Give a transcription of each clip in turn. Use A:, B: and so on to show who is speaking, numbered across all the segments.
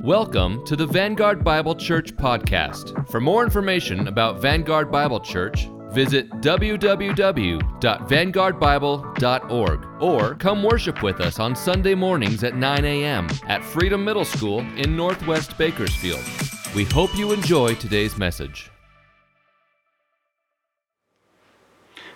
A: Welcome to the Vanguard Bible Church podcast. For more information about Vanguard Bible Church, visit www.vanguardbible.org or come worship with us on Sunday mornings at 9 a.m. at Freedom Middle School in Northwest Bakersfield. We hope you enjoy today's message.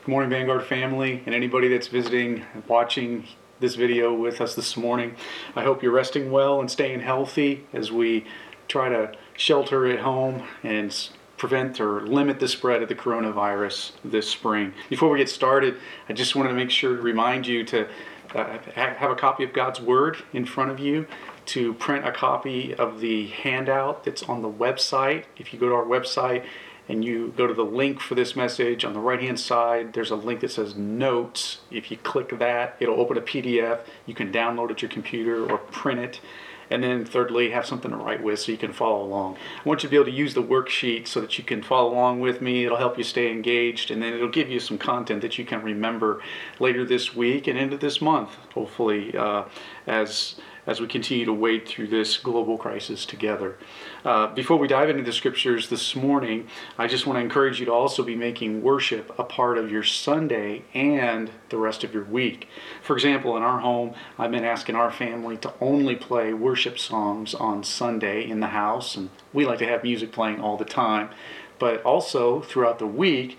B: Good morning, Vanguard family, and anybody that's visiting and watching this video with us this morning. I hope you're resting well and staying healthy as we try to shelter at home and prevent or limit the spread of the coronavirus this spring. Before we get started, I just wanted to make sure to remind you to uh, have a copy of God's Word in front of you, to print a copy of the handout that's on the website. If you go to our website, and you go to the link for this message on the right hand side there's a link that says notes. If you click that it'll open a pdf you can download it to your computer or print it. And then thirdly have something to write with so you can follow along. I want you to be able to use the worksheet so that you can follow along with me. It'll help you stay engaged and then it'll give you some content that you can remember later this week and into this month hopefully uh, as as we continue to wade through this global crisis together. Uh, before we dive into the scriptures this morning, I just want to encourage you to also be making worship a part of your Sunday and the rest of your week. For example, in our home, I've been asking our family to only play worship songs on Sunday in the house, and we like to have music playing all the time. But also throughout the week,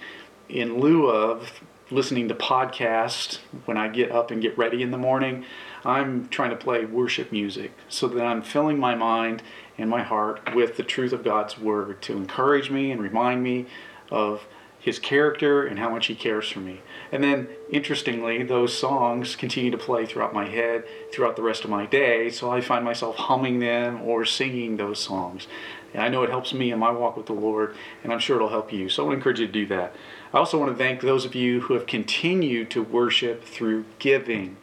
B: in lieu of listening to podcasts when I get up and get ready in the morning, I'm trying to play worship music so that I'm filling my mind and my heart with the truth of God's Word to encourage me and remind me of His character and how much He cares for me. And then, interestingly, those songs continue to play throughout my head throughout the rest of my day, so I find myself humming them or singing those songs. And I know it helps me in my walk with the Lord, and I'm sure it'll help you. So I would encourage you to do that. I also want to thank those of you who have continued to worship through giving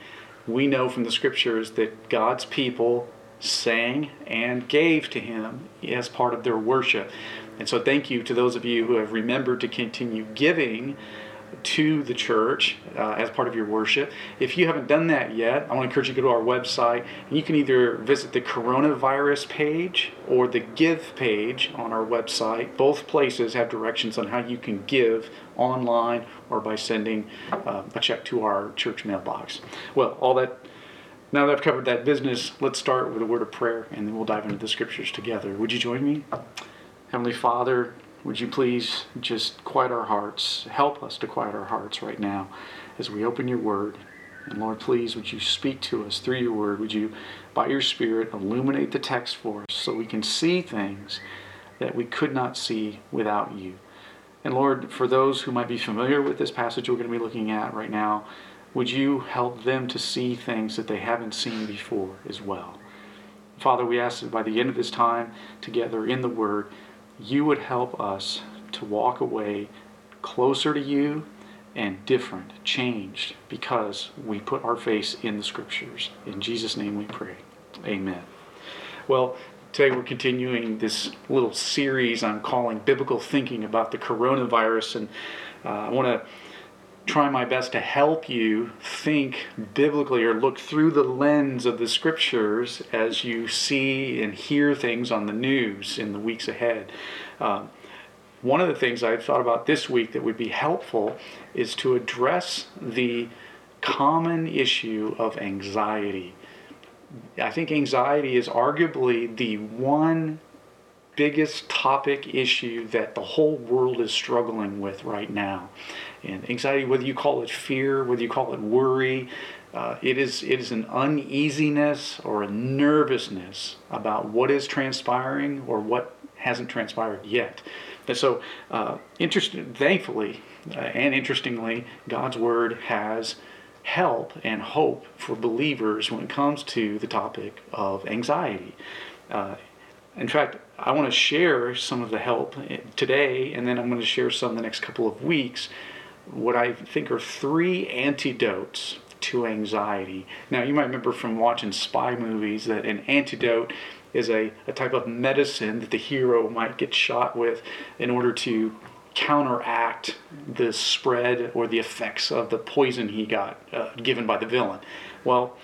B: we know from the scriptures that God's people sang and gave to him as part of their worship. And so, thank you to those of you who have remembered to continue giving to the church uh, as part of your worship. If you haven't done that yet, I want to encourage you to go to our website and you can either visit the coronavirus page or the give page on our website. Both places have directions on how you can give online or by sending uh, a check to our church mailbox. Well, all that. Now that I've covered that business, let's start with a word of prayer and then we'll dive into the scriptures together. Would you join me? Heavenly Father, would you please just quiet our hearts? Help us to quiet our hearts right now as we open your word. And Lord, please, would you speak to us through your word? Would you, by your Spirit, illuminate the text for us so we can see things that we could not see without you? And Lord, for those who might be familiar with this passage we're going to be looking at right now, would you help them to see things that they haven't seen before as well? Father, we ask that by the end of this time together in the Word, you would help us to walk away closer to you and different, changed, because we put our face in the scriptures. In Jesus' name we pray. Amen. Well, today we're continuing this little series I'm calling Biblical Thinking about the coronavirus, and uh, I want to try my best to help you think biblically or look through the lens of the scriptures as you see and hear things on the news in the weeks ahead. Um, one of the things I've thought about this week that would be helpful is to address the common issue of anxiety. I think anxiety is arguably the one biggest topic issue that the whole world is struggling with right now. And anxiety, whether you call it fear, whether you call it worry, uh, it is it is an uneasiness or a nervousness about what is transpiring or what hasn't transpired yet. And so, uh, interesting, thankfully uh, and interestingly, God's word has help and hope for believers when it comes to the topic of anxiety. Uh, in fact, I want to share some of the help today, and then I'm going to share some the next couple of weeks. What I think are three antidotes to anxiety. Now, you might remember from watching spy movies that an antidote is a, a type of medicine that the hero might get shot with in order to counteract the spread or the effects of the poison he got uh, given by the villain. Well,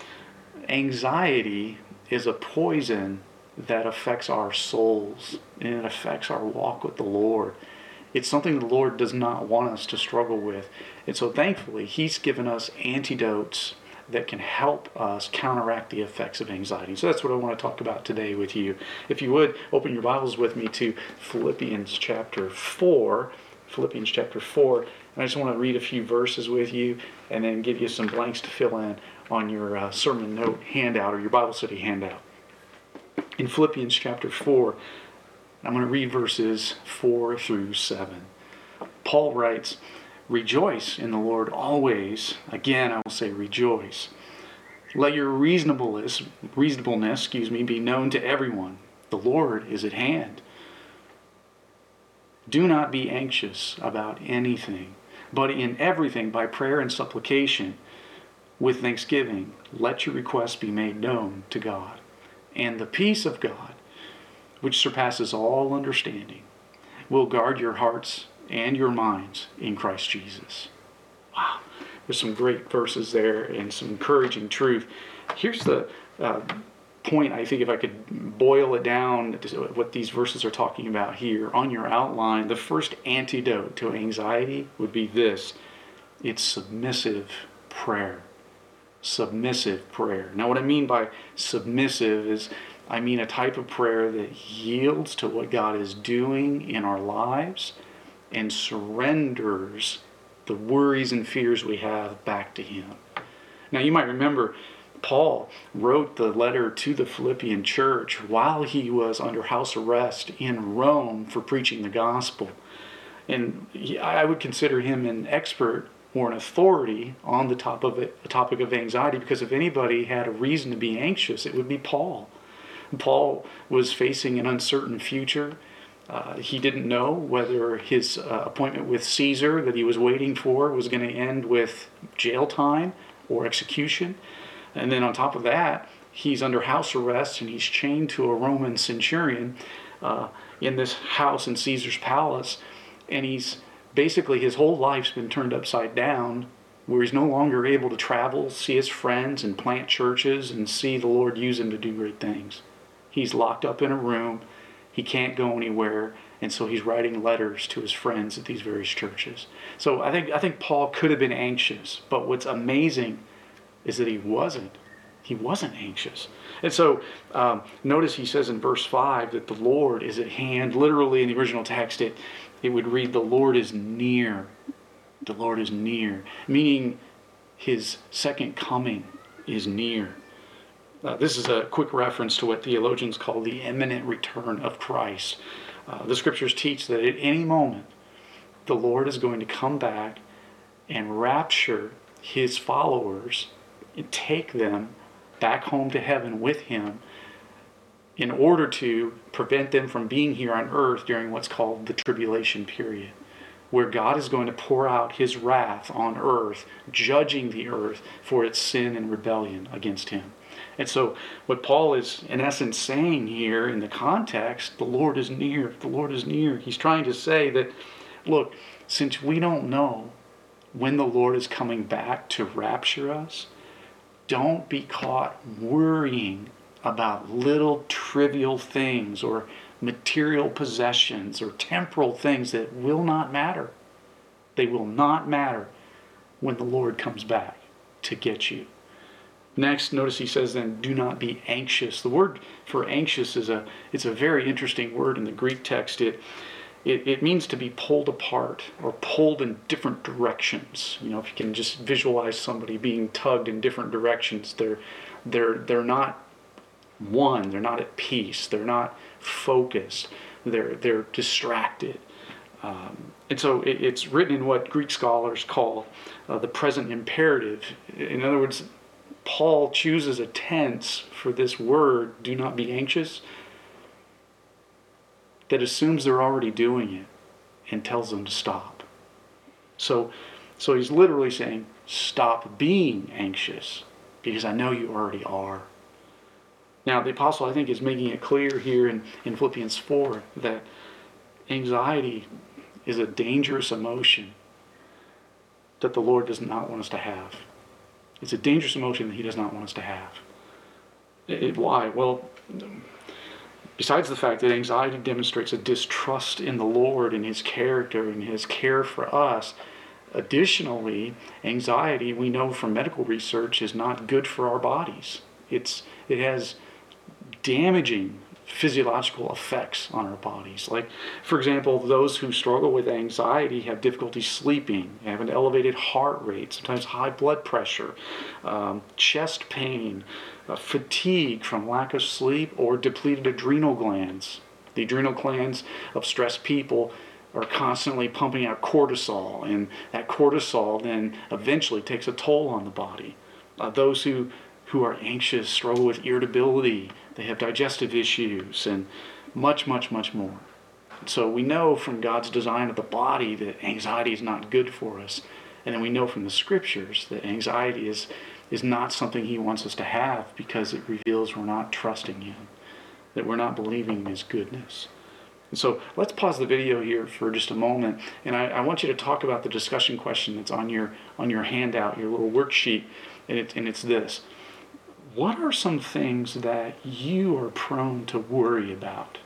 B: anxiety is a poison that affects our souls and it affects our walk with the Lord. It's something the Lord does not want us to struggle with. And so thankfully, He's given us antidotes that can help us counteract the effects of anxiety. So that's what I want to talk about today with you. If you would, open your Bibles with me to Philippians chapter 4. Philippians chapter 4. And I just want to read a few verses with you and then give you some blanks to fill in on your uh, sermon note handout or your Bible study handout. In Philippians chapter 4, I'm going to read verses 4 through 7. Paul writes, Rejoice in the Lord always. Again, I will say rejoice. Let your reasonableness, reasonableness, excuse me, be known to everyone. The Lord is at hand. Do not be anxious about anything, but in everything by prayer and supplication with thanksgiving, let your requests be made known to God. And the peace of God, which surpasses all understanding, will guard your hearts and your minds in Christ Jesus. Wow, there's some great verses there and some encouraging truth. Here's the uh, point I think if I could boil it down, what these verses are talking about here on your outline, the first antidote to anxiety would be this it's submissive prayer. Submissive prayer. Now, what I mean by submissive is I mean a type of prayer that yields to what God is doing in our lives and surrenders the worries and fears we have back to Him. Now, you might remember Paul wrote the letter to the Philippian church while he was under house arrest in Rome for preaching the gospel. And I would consider him an expert or an authority on the, top of it, the topic of anxiety because if anybody had a reason to be anxious, it would be Paul. Paul was facing an uncertain future. Uh, he didn't know whether his uh, appointment with Caesar that he was waiting for was going to end with jail time or execution. And then on top of that, he's under house arrest and he's chained to a Roman centurion uh, in this house in Caesar's palace. And he's basically, his whole life's been turned upside down where he's no longer able to travel, see his friends, and plant churches and see the Lord use him to do great things. He's locked up in a room he can't go anywhere, and so he's writing letters to his friends at these various churches. So I think I think Paul could have been anxious, but what's amazing is that he wasn't. He wasn't anxious. And so um, notice he says in verse 5 that the Lord is at hand. Literally in the original text, it, it would read, The Lord is near. The Lord is near, meaning his second coming is near. Uh, this is a quick reference to what theologians call the imminent return of Christ. Uh, the scriptures teach that at any moment, the Lord is going to come back and rapture his followers and take them back home to heaven with him in order to prevent them from being here on earth during what's called the tribulation period, where God is going to pour out his wrath on earth, judging the earth for its sin and rebellion against him. And so, what Paul is, in essence, saying here in the context, the Lord is near, the Lord is near. He's trying to say that, look, since we don't know when the Lord is coming back to rapture us, don't be caught worrying about little trivial things or material possessions or temporal things that will not matter. They will not matter when the Lord comes back to get you. Next, notice he says then, do not be anxious. The word for anxious is a it's a very interesting word in the Greek text. It it, it means to be pulled apart or pulled in different directions. You know, if you can just visualize somebody being tugged in different directions, they're they're they're not one, they're not at peace, they're not focused, they're they're distracted. Um, and so it, it's written in what Greek scholars call uh, the present imperative. In other words, Paul chooses a tense for this word, do not be anxious, that assumes they're already doing it and tells them to stop. So, so he's literally saying, stop being anxious because I know you already are. Now, the apostle, I think, is making it clear here in, in Philippians 4 that anxiety is a dangerous emotion that the Lord does not want us to have. It's a dangerous emotion that he does not want us to have. It, why? Well, besides the fact that anxiety demonstrates a distrust in the Lord and His character and His care for us, additionally, anxiety, we know from medical research, is not good for our bodies. It's, it has damaging physiological effects on our bodies. Like, for example, those who struggle with anxiety have difficulty sleeping, have an elevated heart rate, sometimes high blood pressure, um, chest pain, uh, fatigue from lack of sleep, or depleted adrenal glands. The adrenal glands of stressed people are constantly pumping out cortisol, and that cortisol then eventually takes a toll on the body. Uh, those who, who are anxious struggle with irritability, they have digestive issues, and much, much, much more. So we know from God's design of the body that anxiety is not good for us. And then we know from the scriptures that anxiety is, is not something He wants us to have because it reveals we're not trusting Him, that we're not believing in His goodness. And so let's pause the video here for just a moment, and I, I, want you to talk about the discussion question that's on your on your handout, your little worksheet, and, it, and it's this: What are some things that you are prone to worry about?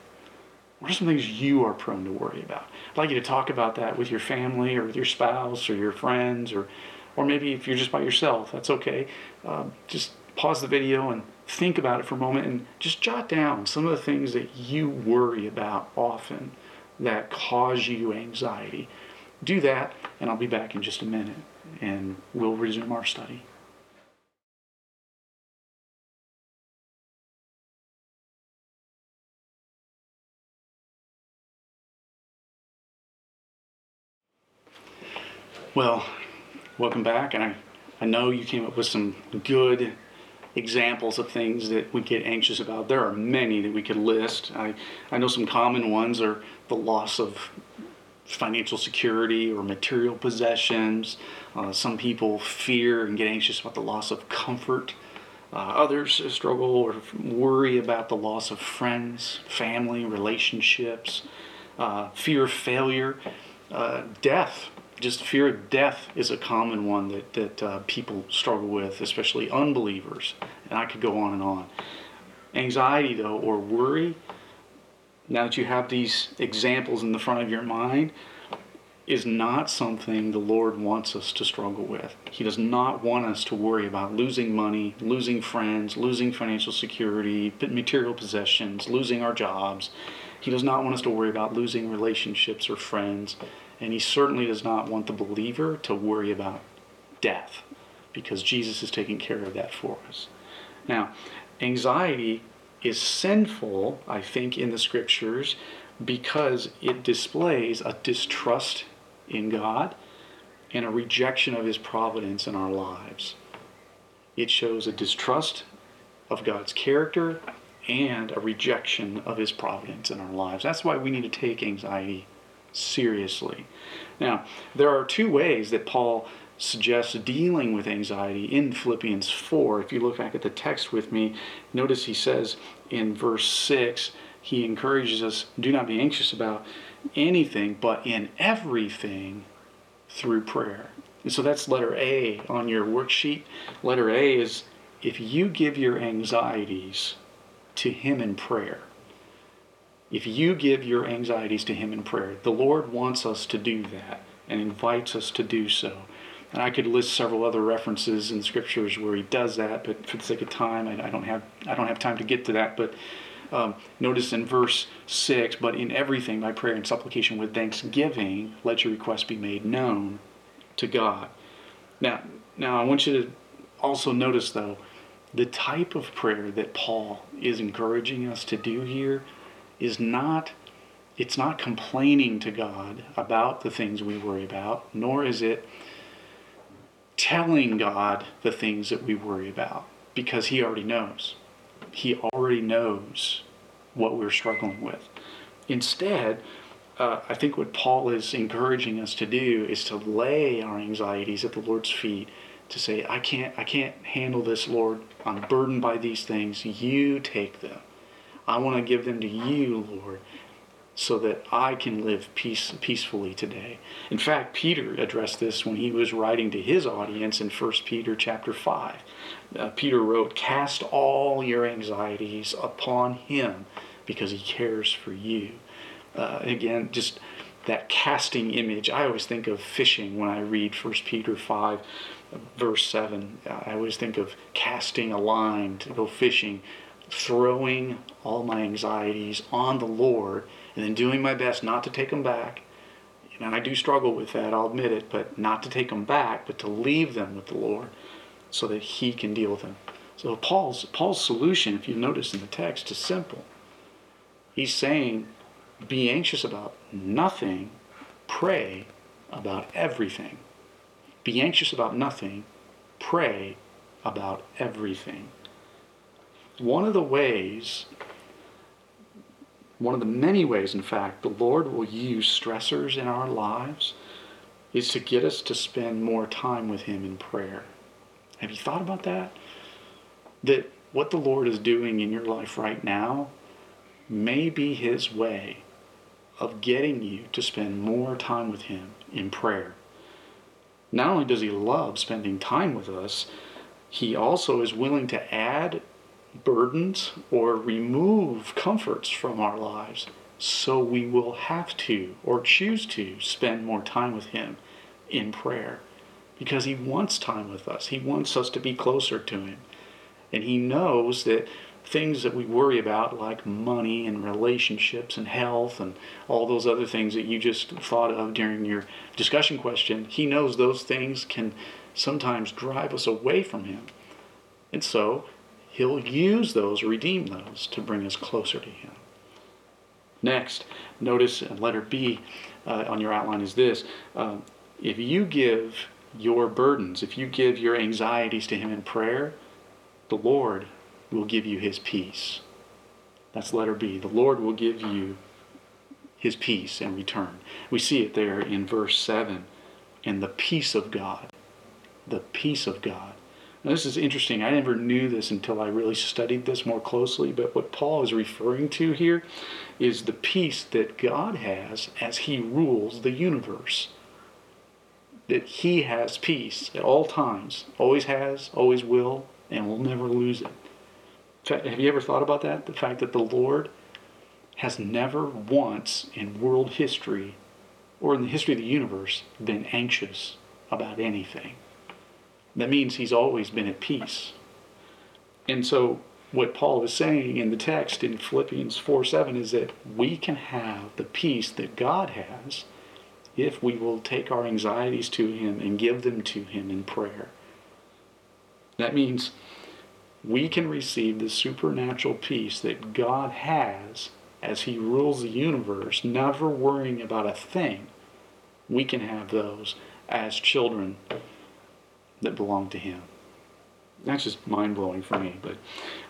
B: What are some things you are prone to worry about? I'd like you to talk about that with your family, or with your spouse, or your friends, or or maybe if you're just by yourself, that's okay. Um, just pause the video and think about it for a moment and just jot down some of the things that you worry about often that cause you anxiety. Do that, and I'll be back in just a minute, and we'll resume our study. Well, welcome back, and I, I know you came up with some good examples of things that we get anxious about. There are many that we could list. I, I know some common ones are the loss of financial security or material possessions. Uh, some people fear and get anxious about the loss of comfort. Uh, others struggle or worry about the loss of friends, family, relationships, uh, fear of failure, uh, death just fear of death is a common one that, that uh, people struggle with, especially unbelievers. And I could go on and on. Anxiety, though, or worry, now that you have these examples in the front of your mind, is not something the Lord wants us to struggle with. He does not want us to worry about losing money, losing friends, losing financial security, material possessions, losing our jobs. He does not want us to worry about losing relationships or friends. And he certainly does not want the believer to worry about death because Jesus is taking care of that for us. Now, anxiety is sinful, I think, in the scriptures because it displays a distrust in God and a rejection of his providence in our lives. It shows a distrust of God's character and a rejection of his providence in our lives. That's why we need to take anxiety seriously. Now, there are two ways that Paul suggests dealing with anxiety in Philippians 4. If you look back at the text with me, notice he says in verse 6, he encourages us do not be anxious about anything, but in everything through prayer. And so that's letter A on your worksheet. Letter A is if you give your anxieties to Him in prayer, if you give your anxieties to Him in prayer, the Lord wants us to do that and invites us to do so. And I could list several other references in scriptures where He does that, but for the sake of time, I, I don't have I don't have time to get to that. But um, notice in verse six, but in everything by prayer and supplication with thanksgiving, let your requests be made known to God. Now, now I want you to also notice though the type of prayer that Paul is encouraging us to do here is not it's not complaining to God about the things we worry about, nor is it telling God the things that we worry about because he already knows. He already knows what we're struggling with. Instead, uh, I think what Paul is encouraging us to do is to lay our anxieties at the Lord's feet to say, I can't, I can't handle this, Lord. I'm burdened by these things. You take them. I want to give them to you, Lord, so that I can live peace, peacefully today. In fact, Peter addressed this when he was writing to his audience in 1 Peter chapter 5. Uh, Peter wrote, Cast all your anxieties upon him because he cares for you. Uh, again, just that casting image. I always think of fishing when I read 1 Peter 5, verse 7. I always think of casting a line to go fishing, throwing all my anxieties on the Lord, and then doing my best not to take them back. And I do struggle with that, I'll admit it, but not to take them back, but to leave them with the Lord so that He can deal with them. So Paul's Paul's solution, if you notice in the text, is simple. He's saying, be anxious about nothing, pray about everything. Be anxious about nothing, pray about everything. One of the ways, one of the many ways, in fact, the Lord will use stressors in our lives is to get us to spend more time with Him in prayer. Have you thought about that? that what the Lord is doing in your life right now may be His way of getting you to spend more time with Him in prayer. Not only does He love spending time with us, He also is willing to add burdens or remove comforts from our lives so we will have to or choose to spend more time with Him in prayer because He wants time with us. He wants us to be closer to Him. And He knows that things that we worry about, like money and relationships and health and all those other things that you just thought of during your discussion question, He knows those things can sometimes drive us away from Him. And so He'll use those, redeem those, to bring us closer to Him. Next, notice letter B uh, on your outline is this. Um, if you give your burdens, if you give your anxieties to Him in prayer, the Lord will give you his peace. That's letter B. The Lord will give you his peace in return. We see it there in verse 7 and the peace of God. The peace of God. Now, this is interesting. I never knew this until I really studied this more closely, but what Paul is referring to here is the peace that God has as he rules the universe. That he has peace at all times, always has, always will, and we'll never lose it. have you ever thought about that? The fact that the Lord has never once in world history or in the history of the universe been anxious about anything. That means he's always been at peace. And so, what Paul is saying in the text in Philippians 4 7 is that we can have the peace that God has if we will take our anxieties to Him and give them to Him in prayer. That means we can receive the supernatural peace that God has as He rules the universe, never worrying about a thing. We can have those as children that belong to Him. That's just mind blowing for me. But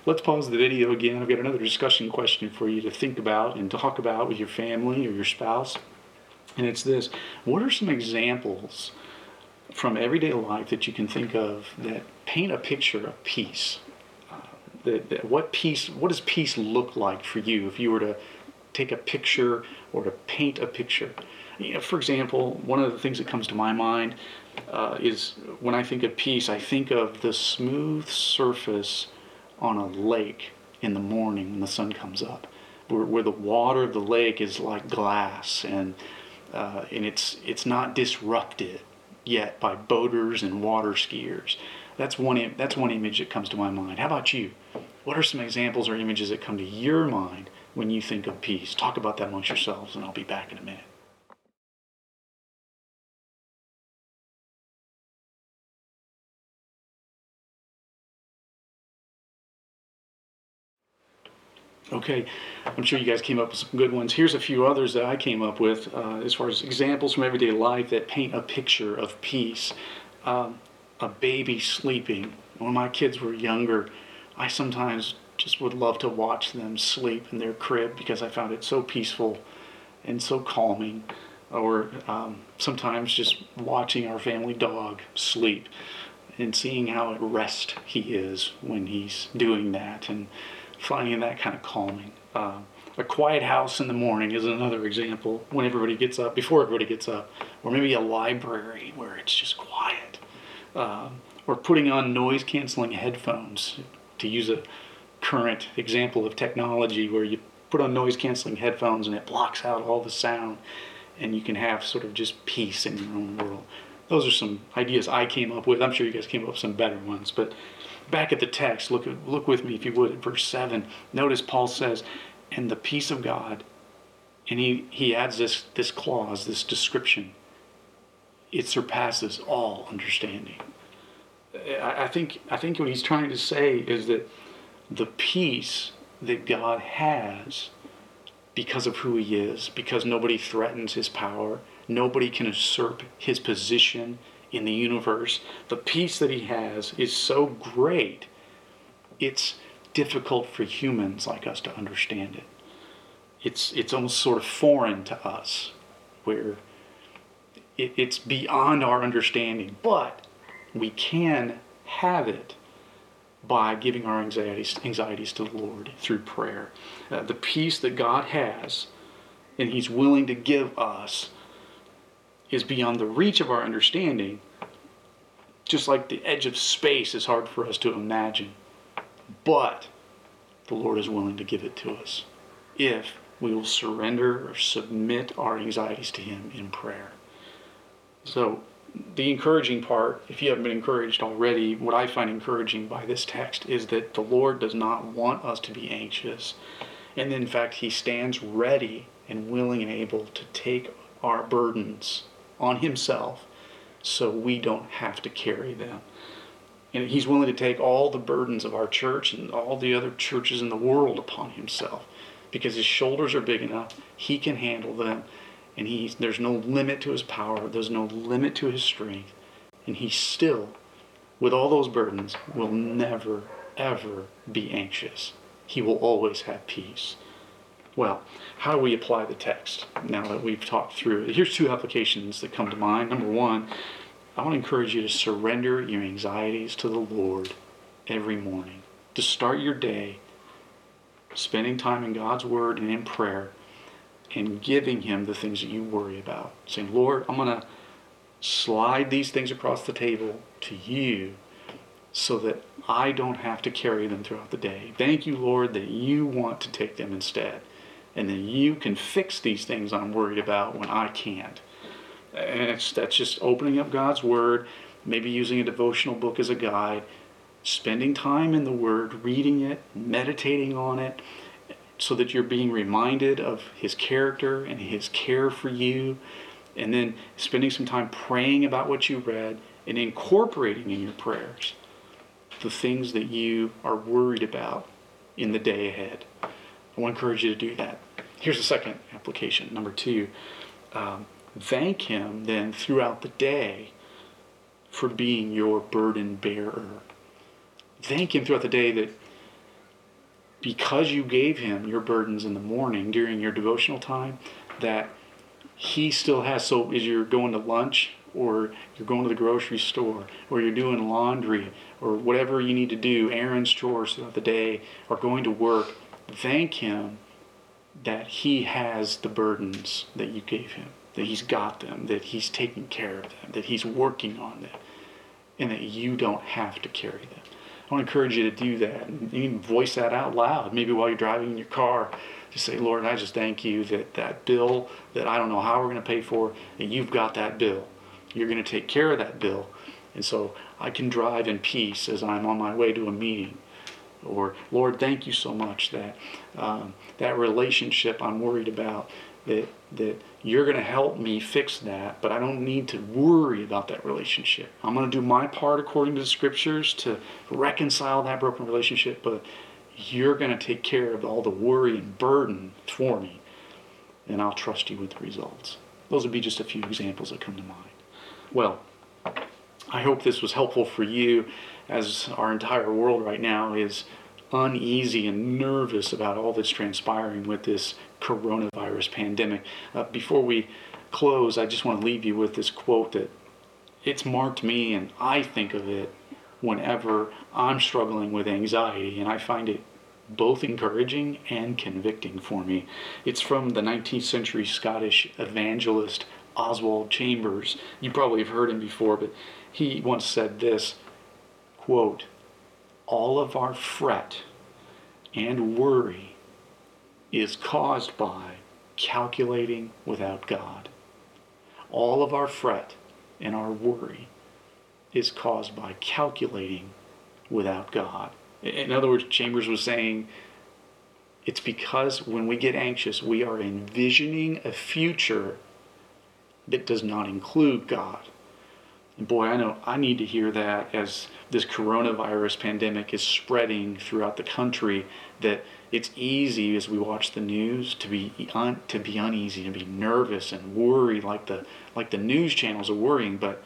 B: let's pause the video again. I've got another discussion question for you to think about and talk about with your family or your spouse. And it's this What are some examples from everyday life that you can think of that paint a picture of peace. Uh, that, that what peace, what does peace look like for you if you were to take a picture or to paint a picture? You know, for example, one of the things that comes to my mind uh, is when I think of peace, I think of the smooth surface on a lake in the morning when the sun comes up, where, where the water of the lake is like glass and uh, and it's it's not disrupted yet by boaters and water skiers. That's one, that's one image that comes to my mind. How about you? What are some examples or images that come to your mind when you think of peace? Talk about that amongst yourselves, and I'll be back in a minute. Okay, I'm sure you guys came up with some good ones. Here's a few others that I came up with uh, as far as examples from everyday life that paint a picture of peace. Um, a baby sleeping. When my kids were younger, I sometimes just would love to watch them sleep in their crib because I found it so peaceful and so calming. Or um, sometimes just watching our family dog sleep and seeing how at rest he is when he's doing that and finding that kind of calming. Uh, a quiet house in the morning is another example when everybody gets up, before everybody gets up, or maybe a library where it's just quiet, um, or putting on noise canceling headphones to use a current example of technology where you put on noise canceling headphones and it blocks out all the sound and you can have sort of just peace in your own world. Those are some ideas I came up with. I'm sure you guys came up with some better ones, but back at the text, look look with me if you would at verse 7. Notice Paul says, "And the peace of God," and he he adds this this clause, this description. It surpasses all understanding. I, I think I think what he's trying to say is that the peace that God has because of who he is, because nobody threatens his power, nobody can usurp his position in the universe. The peace that he has is so great, it's difficult for humans like us to understand it. It's, it's almost sort of foreign to us, where it, it's beyond our understanding. But we can have it by giving our anxieties, anxieties to the Lord through prayer. Uh, the peace that God has and He's willing to give us is beyond the reach of our understanding, just like the edge of space is hard for us to imagine. But the Lord is willing to give it to us if we will surrender or submit our anxieties to Him in prayer. So, the encouraging part, if you haven't been encouraged already, what I find encouraging by this text is that the Lord does not want us to be anxious. And in fact, He stands ready and willing and able to take our burdens on Himself so we don't have to carry them. And He's willing to take all the burdens of our church and all the other churches in the world upon Himself because His shoulders are big enough, He can handle them and he's, there's no limit to his power, there's no limit to his strength, and he still, with all those burdens, will never, ever be anxious. He will always have peace. Well, how do we apply the text now that we've talked through it? Here's two applications that come to mind. Number one, I want to encourage you to surrender your anxieties to the Lord every morning. To start your day spending time in God's Word and in prayer and giving him the things that you worry about. Saying, Lord, I'm going to slide these things across the table to you so that I don't have to carry them throughout the day. Thank you, Lord, that you want to take them instead. And then you can fix these things I'm worried about when I can't. And it's, that's just opening up God's Word, maybe using a devotional book as a guide, spending time in the Word, reading it, meditating on it, so that you're being reminded of his character and his care for you, and then spending some time praying about what you read and incorporating in your prayers the things that you are worried about in the day ahead. I want to encourage you to do that. Here's the second application. Number two, um, thank Him then throughout the day for being your burden bearer. Thank Him throughout the day that because you gave him your burdens in the morning during your devotional time, that he still has. So as you're going to lunch, or you're going to the grocery store, or you're doing laundry, or whatever you need to do, errands, chores throughout the day, or going to work, thank him that he has the burdens that you gave him, that he's got them, that he's taking care of them, that he's working on them, and that you don't have to carry them. I want to encourage you to do that. And you can voice that out loud, maybe while you're driving in your car. Just say, Lord, I just thank you that that bill that I don't know how we're going to pay for, and you've got that bill. You're going to take care of that bill. And so I can drive in peace as I'm on my way to a meeting. Or, Lord, thank you so much that um, that relationship I'm worried about, that, that you're going to help me fix that, but I don't need to worry about that relationship. I'm going to do my part according to the scriptures to reconcile that broken relationship, but you're going to take care of all the worry and burden for me, and I'll trust you with the results. Those would be just a few examples that come to mind. Well, I hope this was helpful for you as our entire world right now is uneasy and nervous about all that's transpiring with this coronavirus pandemic. Uh, before we close, I just want to leave you with this quote that it's marked me, and I think of it whenever I'm struggling with anxiety, and I find it both encouraging and convicting for me. It's from the 19th century Scottish evangelist Oswald Chambers. You probably have heard him before, but he once said this quote, all of our fret and worry is caused by calculating without God. All of our fret and our worry is caused by calculating without God. In other words, Chambers was saying it's because when we get anxious, we are envisioning a future that does not include God. And boy, I know I need to hear that as this coronavirus pandemic is spreading throughout the country that it's easy as we watch the news to be un, to be uneasy to be nervous and worry like the like the news channels are worrying. But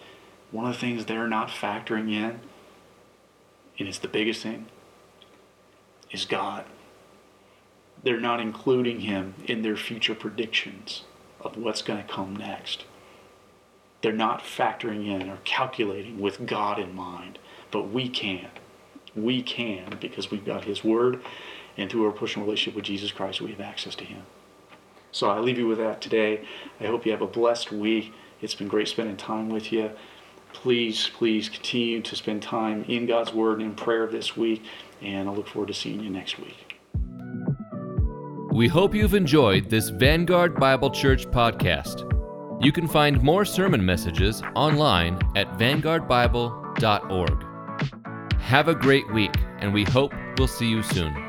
B: one of the things they're not factoring in and it's the biggest thing is God. They're not including him in their future predictions of what's going to come next they're not factoring in or calculating with God in mind but we can we can because we've got his word and through our personal relationship with Jesus Christ, we have access to Him. So I leave you with that today. I hope you have a blessed week. It's been great spending time with you. Please, please continue to spend time in God's Word and in prayer this week, and I look forward to seeing you next week.
A: We hope you've enjoyed this Vanguard Bible Church podcast. You can find more sermon messages online at vanguardbible.org. Have a great week, and we hope we'll see you soon.